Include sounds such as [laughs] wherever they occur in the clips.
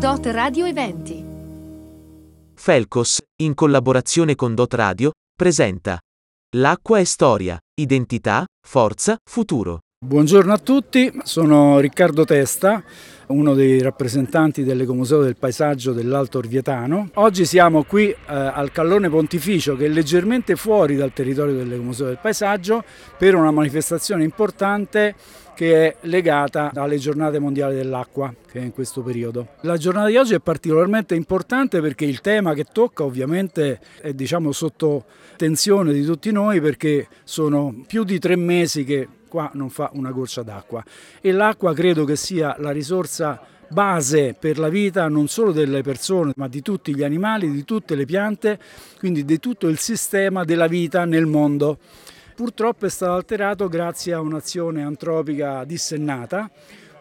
Dot Radio Eventi. Felcos, in collaborazione con Dot Radio, presenta L'acqua è storia, identità, forza, futuro. Buongiorno a tutti, sono Riccardo Testa, uno dei rappresentanti dell'Ecomuseo del Paesaggio dell'Alto Orvietano. Oggi siamo qui eh, al Callone Pontificio che è leggermente fuori dal territorio dell'Ecomuseo del Paesaggio per una manifestazione importante che è legata alle giornate mondiali dell'acqua che è in questo periodo. La giornata di oggi è particolarmente importante perché il tema che tocca ovviamente è diciamo, sotto tensione di tutti noi perché sono più di tre mesi che qua non fa una goccia d'acqua e l'acqua credo che sia la risorsa base per la vita non solo delle persone ma di tutti gli animali, di tutte le piante, quindi di tutto il sistema della vita nel mondo purtroppo è stato alterato grazie a un'azione antropica dissennata,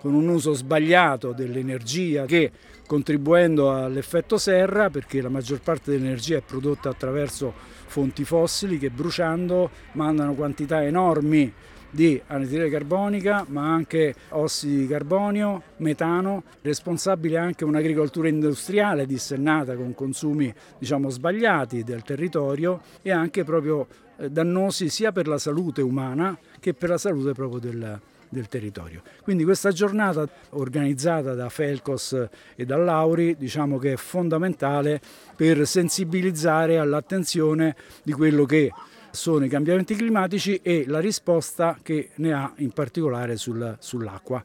con un uso sbagliato dell'energia che contribuendo all'effetto serra, perché la maggior parte dell'energia è prodotta attraverso fonti fossili che bruciando mandano quantità enormi di anidride carbonica, ma anche ossidi di carbonio, metano, responsabile anche un'agricoltura industriale dissennata con consumi diciamo, sbagliati del territorio e anche proprio dannosi sia per la salute umana che per la salute proprio del, del territorio. Quindi questa giornata organizzata da Felcos e da Lauri diciamo che è fondamentale per sensibilizzare all'attenzione di quello che sono i cambiamenti climatici e la risposta che ne ha in particolare sul, sull'acqua.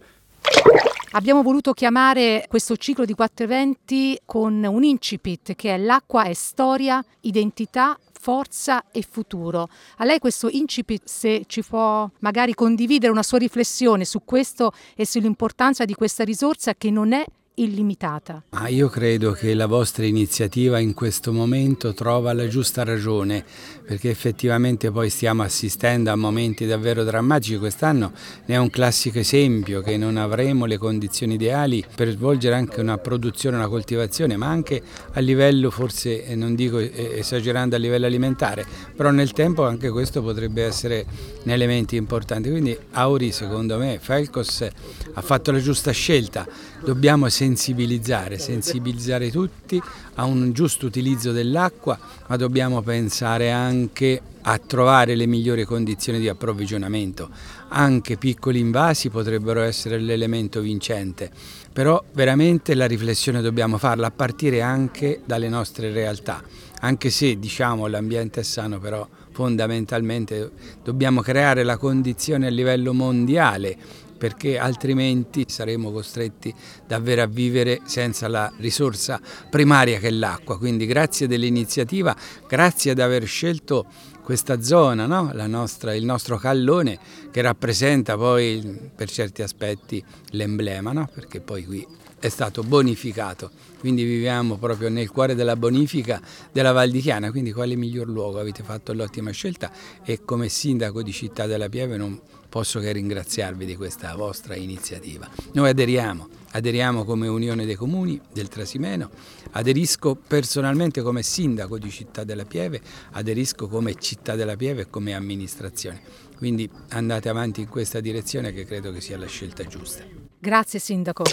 Abbiamo voluto chiamare questo ciclo di quattro eventi con un incipit che è l'acqua è storia, identità, forza e futuro. A lei questo incipit, se ci può magari condividere una sua riflessione su questo e sull'importanza di questa risorsa che non è illimitata. Ah, io credo che la vostra iniziativa in questo momento trova la giusta ragione, perché effettivamente poi stiamo assistendo a momenti davvero drammatici. Quest'anno ne è un classico esempio che non avremo le condizioni ideali per svolgere anche una produzione, una coltivazione, ma anche a livello, forse non dico esagerando a livello alimentare, però nel tempo anche questo potrebbe essere un elemento importante. Quindi Auri, secondo me, Felcos ha fatto la giusta scelta. Dobbiamo sensibilizzare, sensibilizzare tutti a un giusto utilizzo dell'acqua, ma dobbiamo pensare anche a trovare le migliori condizioni di approvvigionamento. Anche piccoli invasi potrebbero essere l'elemento vincente, però veramente la riflessione dobbiamo farla a partire anche dalle nostre realtà, anche se diciamo l'ambiente è sano, però fondamentalmente dobbiamo creare la condizione a livello mondiale perché altrimenti saremo costretti davvero a vivere senza la risorsa primaria che è l'acqua. Quindi grazie dell'iniziativa, grazie ad aver scelto questa zona, no? nostra, il nostro callone che rappresenta poi per certi aspetti l'emblema, no? perché poi qui è stato bonificato, quindi viviamo proprio nel cuore della bonifica della Val di Chiana, quindi quale miglior luogo? Avete fatto l'ottima scelta e come sindaco di Città della Pieve non posso che ringraziarvi di questa vostra iniziativa. Noi aderiamo, aderiamo come Unione dei Comuni del Trasimeno, aderisco personalmente come sindaco di Città della Pieve, aderisco come Città della Pieve e come amministrazione. Quindi andate avanti in questa direzione che credo che sia la scelta giusta. Grazie Sindaco.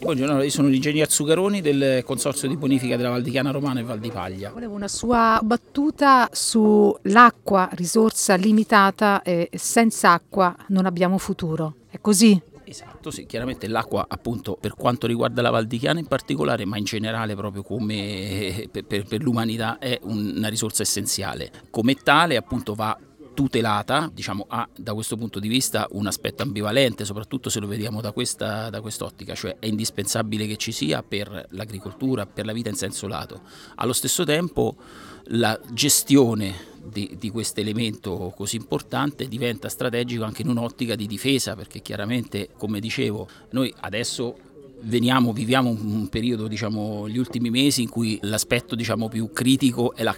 Buongiorno, io sono l'ingegner Zuccaroni del Consorzio di Bonifica della Val di Chiana Romana e Val di Paglia. Volevo una sua battuta sull'acqua, risorsa limitata e senza acqua non abbiamo futuro. È così? Esatto, sì, chiaramente l'acqua appunto per quanto riguarda la Val di Chiana in particolare, ma in generale proprio come per, per, per l'umanità è una risorsa essenziale. Come tale appunto va tutelata, diciamo, ha da questo punto di vista un aspetto ambivalente, soprattutto se lo vediamo da, questa, da quest'ottica, cioè è indispensabile che ci sia per l'agricoltura, per la vita in senso lato. Allo stesso tempo la gestione di, di questo elemento così importante diventa strategico anche in un'ottica di difesa, perché chiaramente, come dicevo, noi adesso veniamo, viviamo un periodo, diciamo, gli ultimi mesi in cui l'aspetto diciamo, più critico è la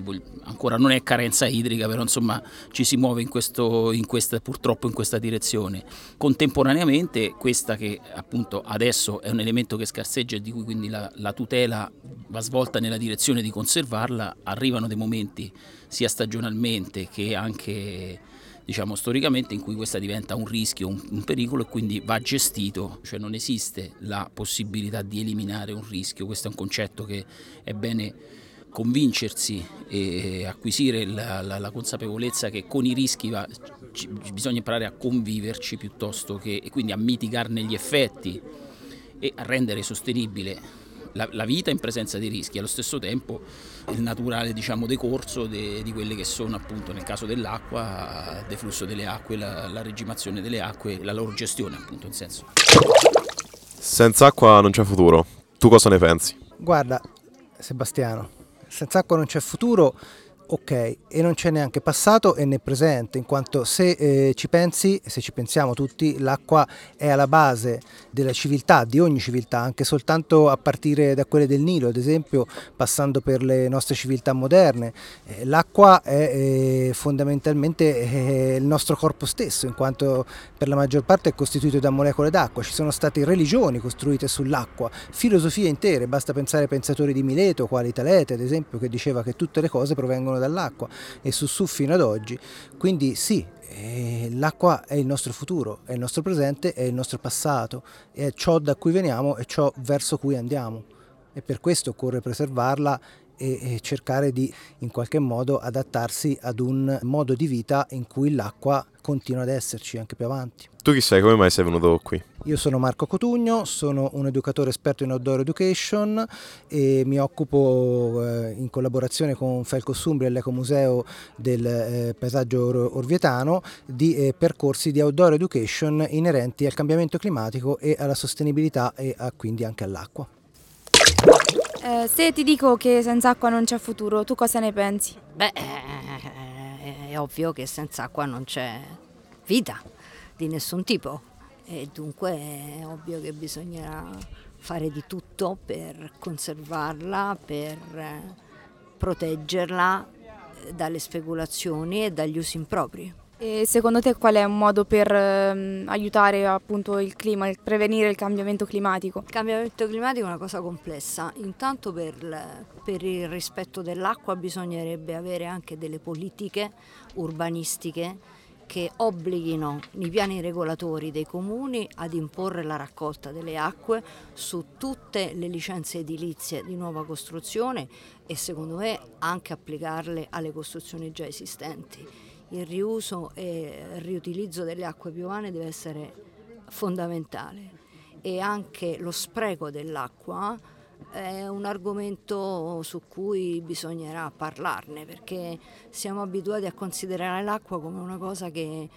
Voglio, ancora non è carenza idrica, però insomma ci si muove in questo, in questa, purtroppo in questa direzione. Contemporaneamente questa che appunto adesso è un elemento che scarseggia e di cui quindi la, la tutela va svolta nella direzione di conservarla, arrivano dei momenti sia stagionalmente che anche diciamo storicamente in cui questa diventa un rischio, un, un, pericolo e quindi va gestito, cioè non esiste la possibilità di eliminare un rischio, questo è un concetto che è bene convincersi e acquisire la, la, la consapevolezza che con i rischi va, ci, bisogna imparare a conviverci piuttosto che e quindi a mitigarne gli effetti e a rendere sostenibile la, la, vita in presenza di rischi, allo stesso tempo il naturale diciamo, decorso de, di quelle che sono appunto nel caso dell'acqua, il deflusso delle acque, la, la regimazione delle acque, la loro gestione appunto in senso. Senza acqua non c'è futuro, tu cosa ne pensi? Guarda Sebastiano, senza acqua non c'è futuro ok e non c'è neanche passato e né presente in quanto se eh, ci pensi se ci pensiamo tutti l'acqua è alla base della civiltà di ogni civiltà anche soltanto a partire da quelle del Nilo ad esempio passando per le nostre civiltà moderne. Eh, l'acqua è eh, fondamentalmente eh, il nostro corpo stesso in quanto per la maggior parte è costituito da molecole d'acqua. Ci sono state religioni costruite sull'acqua filosofie intere basta pensare ai pensatori di Mileto quali Talete ad esempio che diceva che tutte le cose provengono dall'acqua e su su fino ad oggi. Quindi sì, eh, l'acqua è il nostro futuro, è il nostro presente, è il nostro passato, è ciò da cui veniamo e ciò verso cui andiamo. E per questo occorre preservarla e, cercare di in qualche modo adattarsi ad un modo di vita in cui l'acqua continua ad esserci anche più avanti. Tu chi sei? Come mai sei venuto qui? Io sono Marco Cotugno, sono un educatore esperto in outdoor education e mi occupo eh, in collaborazione con Felco Sumbria e l'Ecomuseo del eh, paesaggio orvietano di eh, percorsi di outdoor education inerenti al cambiamento climatico e alla sostenibilità e a, quindi anche all'acqua. Eh, se ti dico che senza acqua non c'è futuro, tu cosa ne pensi? Beh, eh, è ovvio che senza acqua non c'è vita di nessun tipo e dunque è ovvio che bisognerà fare di tutto per conservarla, per eh, proteggerla dalle speculazioni e dagli usi impropri. E secondo te qual è un modo per ehm, aiutare appunto il clima, il prevenire il cambiamento climatico? Il cambiamento climatico è una cosa complessa. Intanto per, per il rispetto dell'acqua bisognerebbe avere anche delle politiche urbanistiche che obblighino i piani regolatori dei comuni ad imporre la raccolta delle acque su tutte le licenze edilizie di nuova costruzione e secondo me anche applicarle alle costruzioni già esistenti il riuso e il riutilizzo delle acque piovane deve essere fondamentale e anche lo spreco dell'acqua è un argomento su cui bisognerà parlarne perché siamo abituati a considerare l'acqua come una cosa che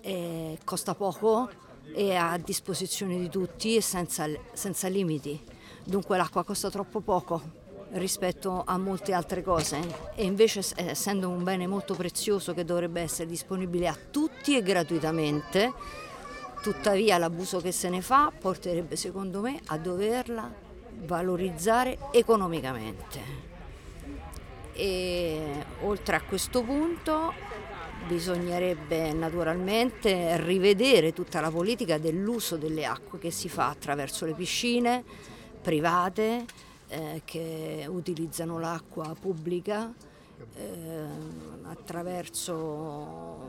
eh, costa poco e a disposizione di tutti e senza, senza limiti. Dunque l'acqua costa troppo poco rispetto a molte altre cose e invece essendo un bene molto prezioso che dovrebbe essere disponibile a tutti e gratuitamente, tuttavia l'abuso che se ne fa porterebbe secondo me a doverla valorizzare economicamente. E oltre a questo punto bisognerebbe naturalmente rivedere tutta la politica dell'uso delle acque che si fa attraverso le piscine private, eh, che utilizzano l'acqua pubblica eh, attraverso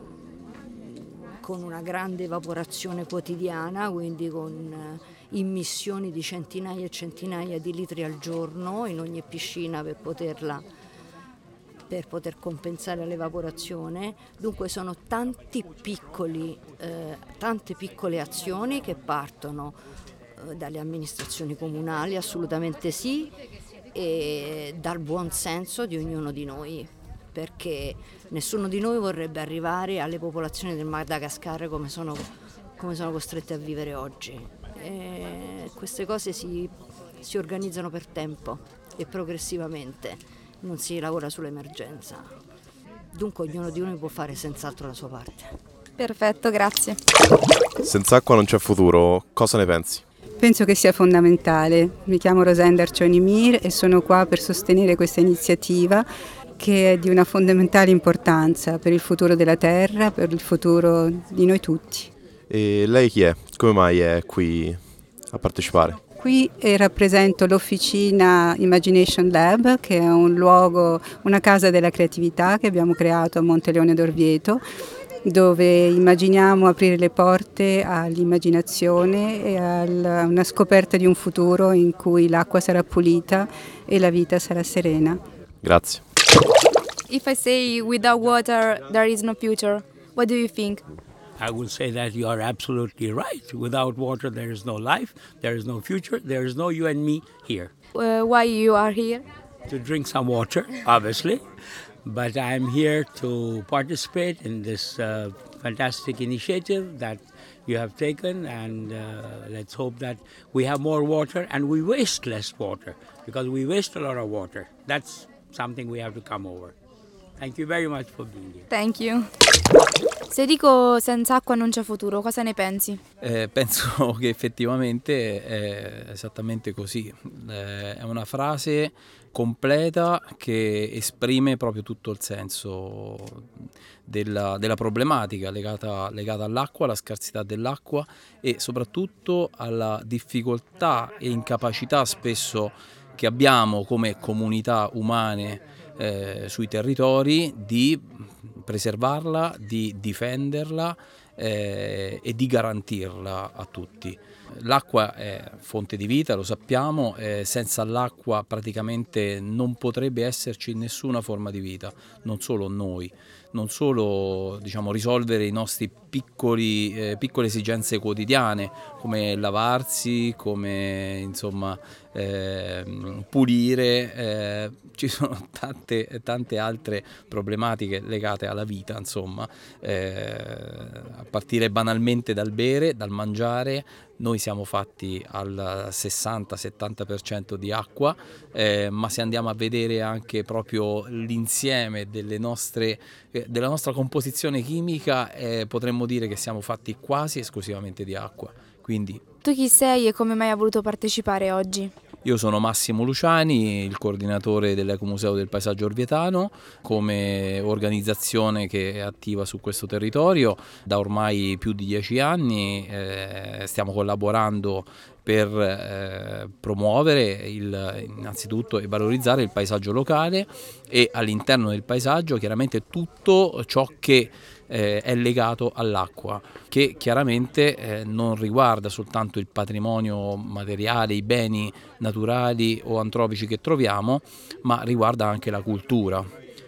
con una grande evaporazione quotidiana, quindi con eh, immissioni di centinaia e centinaia di litri al giorno in ogni piscina per poterla per poter compensare l'evaporazione. Dunque sono piccoli, eh, tante piccole azioni che partono dalle amministrazioni comunali, assolutamente sì, e dal buon senso di ognuno di noi, perché nessuno di noi vorrebbe arrivare alle popolazioni del Madagascar come sono, come sono costrette a vivere oggi. E queste cose si, si organizzano per tempo e progressivamente, non si lavora sull'emergenza. Dunque ognuno di noi può fare senz'altro la sua parte. Perfetto, grazie. Senza acqua non c'è futuro, cosa ne pensi? Penso che sia fondamentale. Mi chiamo Rosenda Arcionimir e sono qua per sostenere questa iniziativa che è di una fondamentale importanza per il futuro della Terra, per il futuro di noi tutti. E lei chi è? Come mai è qui a partecipare? Qui rappresento l'officina Imagination Lab, che è un luogo, una casa della creatività che abbiamo creato a Monteleone d'Orvieto dove immaginiamo aprire le porte all'immaginazione e a una scoperta di un futuro in cui l'acqua sarà pulita e la vita sarà serena. Grazie. If I say without water there is no future, what do you think? I would say that you are absolutely right. Without water, there is no life, there is no future, there is no you and me here. Uh, why you are here? To drink some water, obviously, but I'm here to participate in this uh, fantastic initiative that you have taken, and uh, let's hope that we have more water and we waste less water because we waste a lot of water. That's something we have to come over. Thank you very much for being here. Thank you. Se dico senza acqua non c'è futuro, cosa ne pensi? Eh, penso [laughs] che effettivamente è esattamente così. Eh, è una frase completa che esprime proprio tutto il senso della, della problematica legata, legata all'acqua, alla scarsità dell'acqua e soprattutto alla difficoltà e incapacità spesso che abbiamo come comunità umane eh, sui territori di preservarla, di difenderla eh, e di garantirla a tutti. L'acqua è fonte di vita, lo sappiamo, eh, senza l'acqua praticamente non potrebbe esserci nessuna forma di vita, non solo noi, non solo diciamo, risolvere piccoli, eh, piccole esigenze quotidiane come lavarsi, come insomma, eh, pulire, eh, ci sono [laughs] tante, tante, altre problematiche legate alla vita, insomma, eh, a partire banalmente dal bere, dal mangiare, noi siamo fatti al 60-70% di acqua, eh, ma se andiamo a vedere anche proprio l'insieme nostre, eh, della nostra composizione chimica, eh, potremmo dire che siamo fatti quasi esclusivamente di acqua. Quindi, tu chi sei e come mai hai voluto partecipare oggi? Io sono Massimo Luciani, il coordinatore dell'Ecomuseo del Paesaggio Orvietano, come organizzazione che è attiva su questo territorio da ormai più di dieci anni. Eh, stiamo collaborando per eh, promuovere il, innanzitutto e valorizzare il paesaggio locale e all'interno del paesaggio chiaramente tutto ciò che eh, è legato all'acqua, che chiaramente eh, non riguarda soltanto il patrimonio materiale, i beni naturali o antropici che troviamo, ma riguarda anche la cultura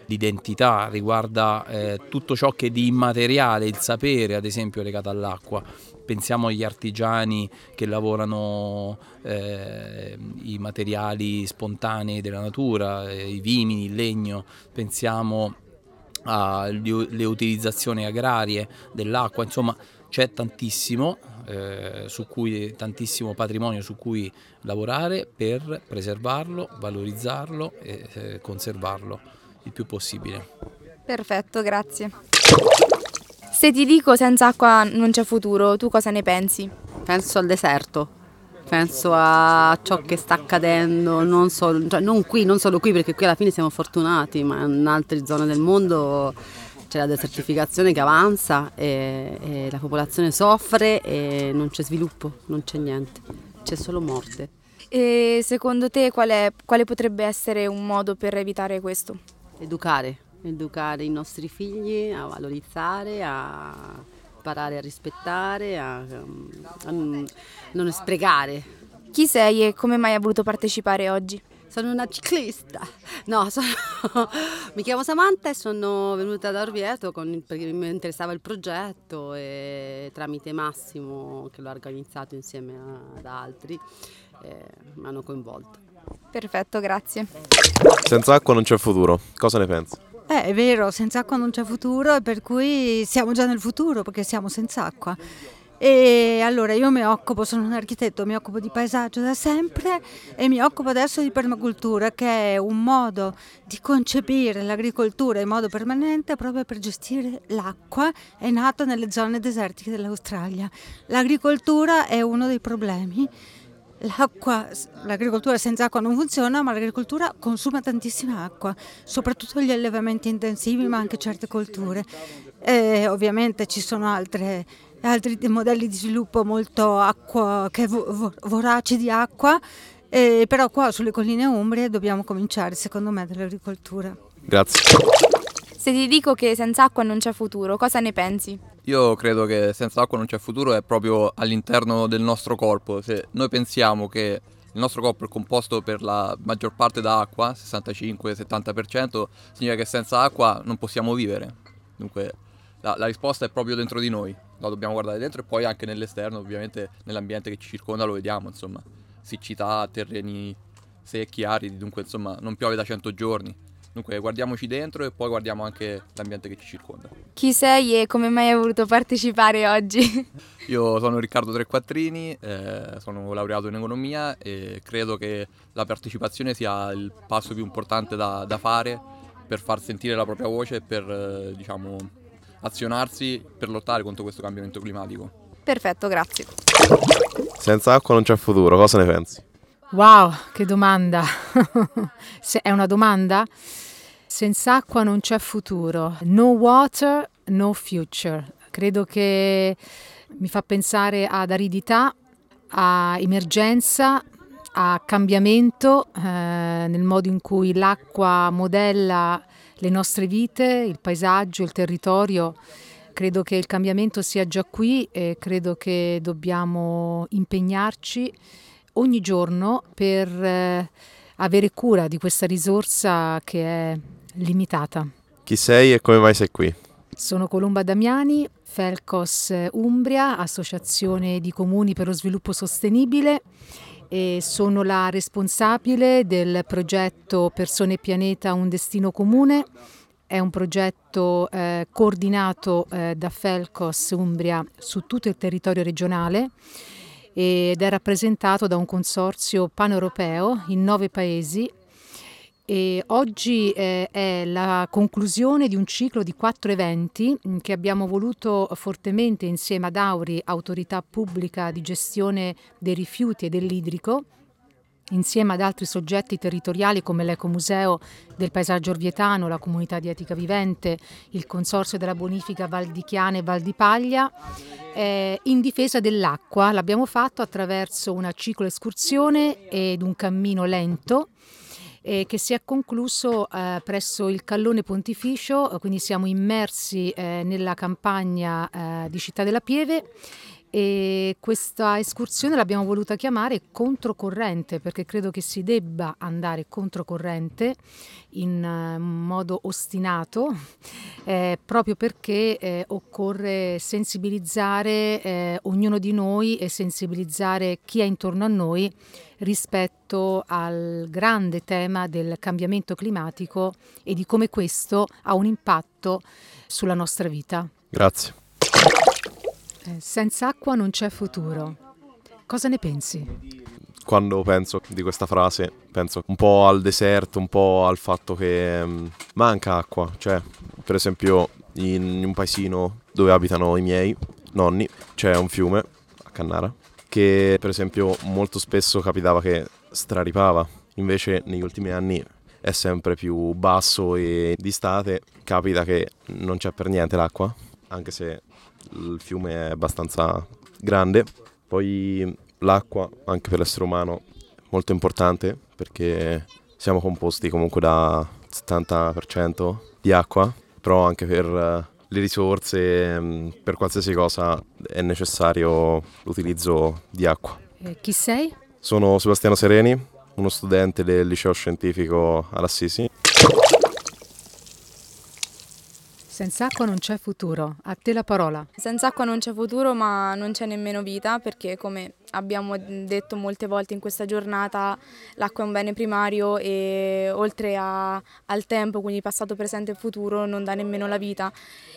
l'identità, riguarda eh, tutto ciò che è di immateriale, il sapere ad esempio legato all'acqua. Pensiamo agli artigiani che lavorano eh, i materiali spontanei della natura, eh, i vimini, il legno, pensiamo alle utilizzazioni agrarie dell'acqua, insomma c'è tantissimo, eh, su cui, tantissimo patrimonio su cui lavorare per preservarlo, valorizzarlo e eh, conservarlo il più possibile. Perfetto, grazie. Se ti dico senza acqua non c'è futuro, tu cosa ne pensi? Penso al deserto penso a ciò che sta accadendo, non, solo, cioè non qui, non solo qui, perché qui alla fine siamo fortunati, ma in altre zone del mondo c'è la desertificazione che avanza e, e la popolazione soffre e non c'è sviluppo, non c'è niente, c'è solo morte. E secondo te quale, quale potrebbe essere un modo per evitare questo? Educare, educare i nostri figli a valorizzare, a imparare a rispettare, a, a non sprecare. Chi sei e come mai hai voluto partecipare oggi? Sono una ciclista. No, sono... [laughs] mi chiamo Samantha e sono venuta da Orvieto con... perché mi interessava il progetto e tramite Massimo, che l'ha organizzato insieme ad altri, eh, mi hanno coinvolto. Perfetto, grazie. Senza acqua non c'è futuro. Cosa ne pensi? Eh, è vero, senza acqua non c'è futuro, per cui siamo già nel futuro perché siamo senza acqua. E allora io mi occupo, sono un architetto, mi occupo di paesaggio da sempre e mi occupo adesso di permacultura, che è un modo di concepire l'agricoltura in modo permanente proprio per gestire l'acqua. È nato nelle zone desertiche dell'Australia. L'agricoltura è uno dei problemi L'acqua, l'agricoltura senza acqua non funziona, ma l'agricoltura consuma tantissima acqua, soprattutto gli allevamenti intensivi, ma anche certe colture. E ovviamente ci sono altre, altri modelli di sviluppo molto acqua, voraci di acqua, però qua sulle colline umbrie dobbiamo cominciare, secondo me, dall'agricoltura. Grazie. Se ti dico che senza acqua non c'è futuro, cosa ne pensi? Io credo che senza acqua non c'è futuro è proprio all'interno del nostro corpo. Se noi pensiamo che il nostro corpo è composto per la maggior parte da acqua, 65-70%, significa che senza acqua non possiamo vivere. Dunque la, la, risposta è proprio dentro di noi, la dobbiamo guardare dentro e poi anche nell'esterno, ovviamente nell'ambiente che ci circonda lo vediamo, insomma, siccità, terreni secchi, aridi, dunque insomma non piove da 100 giorni. Dunque guardiamoci dentro e poi guardiamo anche l'ambiente che ci circonda. Chi sei e come mai hai voluto partecipare oggi? [laughs] Io sono Riccardo Trequattrini, eh, sono laureato in economia e credo che la partecipazione sia il passo più importante da, da fare per far sentire la propria voce e per eh, diciamo, azionarsi per lottare contro questo cambiamento climatico. Perfetto, grazie. Senza acqua non c'è futuro, cosa ne pensi? Wow, che domanda! [laughs] è una domanda? Senza acqua non c'è futuro. No water, no future. Credo che mi fa pensare ad aridità, a emergenza, a cambiamento eh, nel modo in cui l'acqua modella le nostre vite, il paesaggio, il territorio. Credo che il cambiamento sia già qui e credo che dobbiamo impegnarci ogni giorno per eh, avere cura di questa risorsa che è limitata. Chi sei e come mai sei qui? Sono Colomba Damiani, Felcos Umbria, Associazione di Comuni per lo Sviluppo Sostenibile e sono la responsabile del progetto Persone e Pianeta Un Destino Comune. È un progetto eh, coordinato eh, da Felcos Umbria su tutto il territorio regionale ed è rappresentato da un consorzio paneuropeo in nove paesi. E oggi eh, è la conclusione di un ciclo di quattro eventi mm, che abbiamo voluto fortemente insieme ad Auri, autorità pubblica di gestione dei rifiuti e dell'idrico, insieme ad altri soggetti territoriali come l'Ecomuseo del Paesaggio Orvietano, la Comunità di Etica Vivente, il Consorzio della Bonifica Val di Chiana e Val di Paglia, eh, in difesa dell'acqua. L'abbiamo fatto attraverso una cicloescursione ed un cammino lento eh, che si è concluso eh, presso il Callone Pontificio, quindi siamo immersi eh, nella campagna eh, di Città della Pieve e questa escursione l'abbiamo voluta chiamare controcorrente perché credo che si debba andare controcorrente in uh, modo ostinato [laughs] eh, proprio perché eh, occorre sensibilizzare eh, ognuno di noi e sensibilizzare chi è intorno a noi rispetto al grande tema del cambiamento climatico e di come questo ha un impatto sulla nostra vita. Grazie. Eh, senza acqua non c'è futuro. Cosa ne pensi? Quando penso di questa frase, penso un po' al deserto, un po' al fatto che um, manca acqua. Cioè, per esempio, in un paesino dove abitano i miei nonni c'è un fiume a Cannara che, per esempio, molto spesso capitava che straripava. Invece, negli ultimi anni è sempre più basso e d'estate capita che non c'è per niente l'acqua, anche se il fiume è abbastanza grande, poi l'acqua anche per l'essere umano è molto importante perché siamo composti comunque da 70% di acqua, però anche per eh, le risorse, mm, per qualsiasi cosa è necessario l'utilizzo di acqua. Eh, chi sei? Sono Sebastiano Sereni, uno studente del liceo scientifico all'Assisi. Senza acqua non c'è futuro. A te la parola. Senza acqua non c'è futuro, ma non c'è nemmeno vita, perché come abbiamo detto molte volte in questa giornata, l'acqua è un bene primario e oltre a, al tempo, quindi passato, presente e futuro, non dà nemmeno la vita.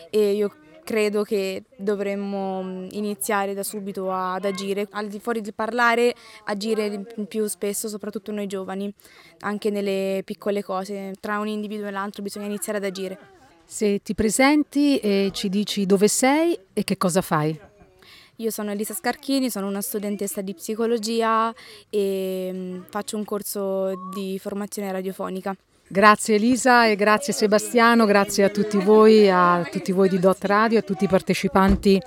E io credo che dovremmo iniziare da subito ad agire, al di fuori del parlare, agire più spesso, soprattutto noi giovani, anche nelle piccole cose. Tra un individuo e l'altro bisogna iniziare ad agire. Se ti presenti e ci dici dove sei e che cosa fai. Io sono Elisa Scarchini, sono una studentessa di psicologia e mm, faccio un corso di formazione radiofonica. Grazie Elisa e grazie Sebastiano, grazie a tutti voi, a tutti voi di Dot Radio, a tutti i partecipanti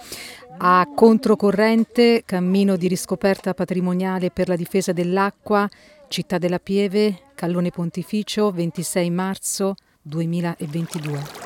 a Controcorrente, cammino di riscoperta patrimoniale per la difesa dell'acqua, Città della Pieve, Callone Pontificio, 26 marzo 2022.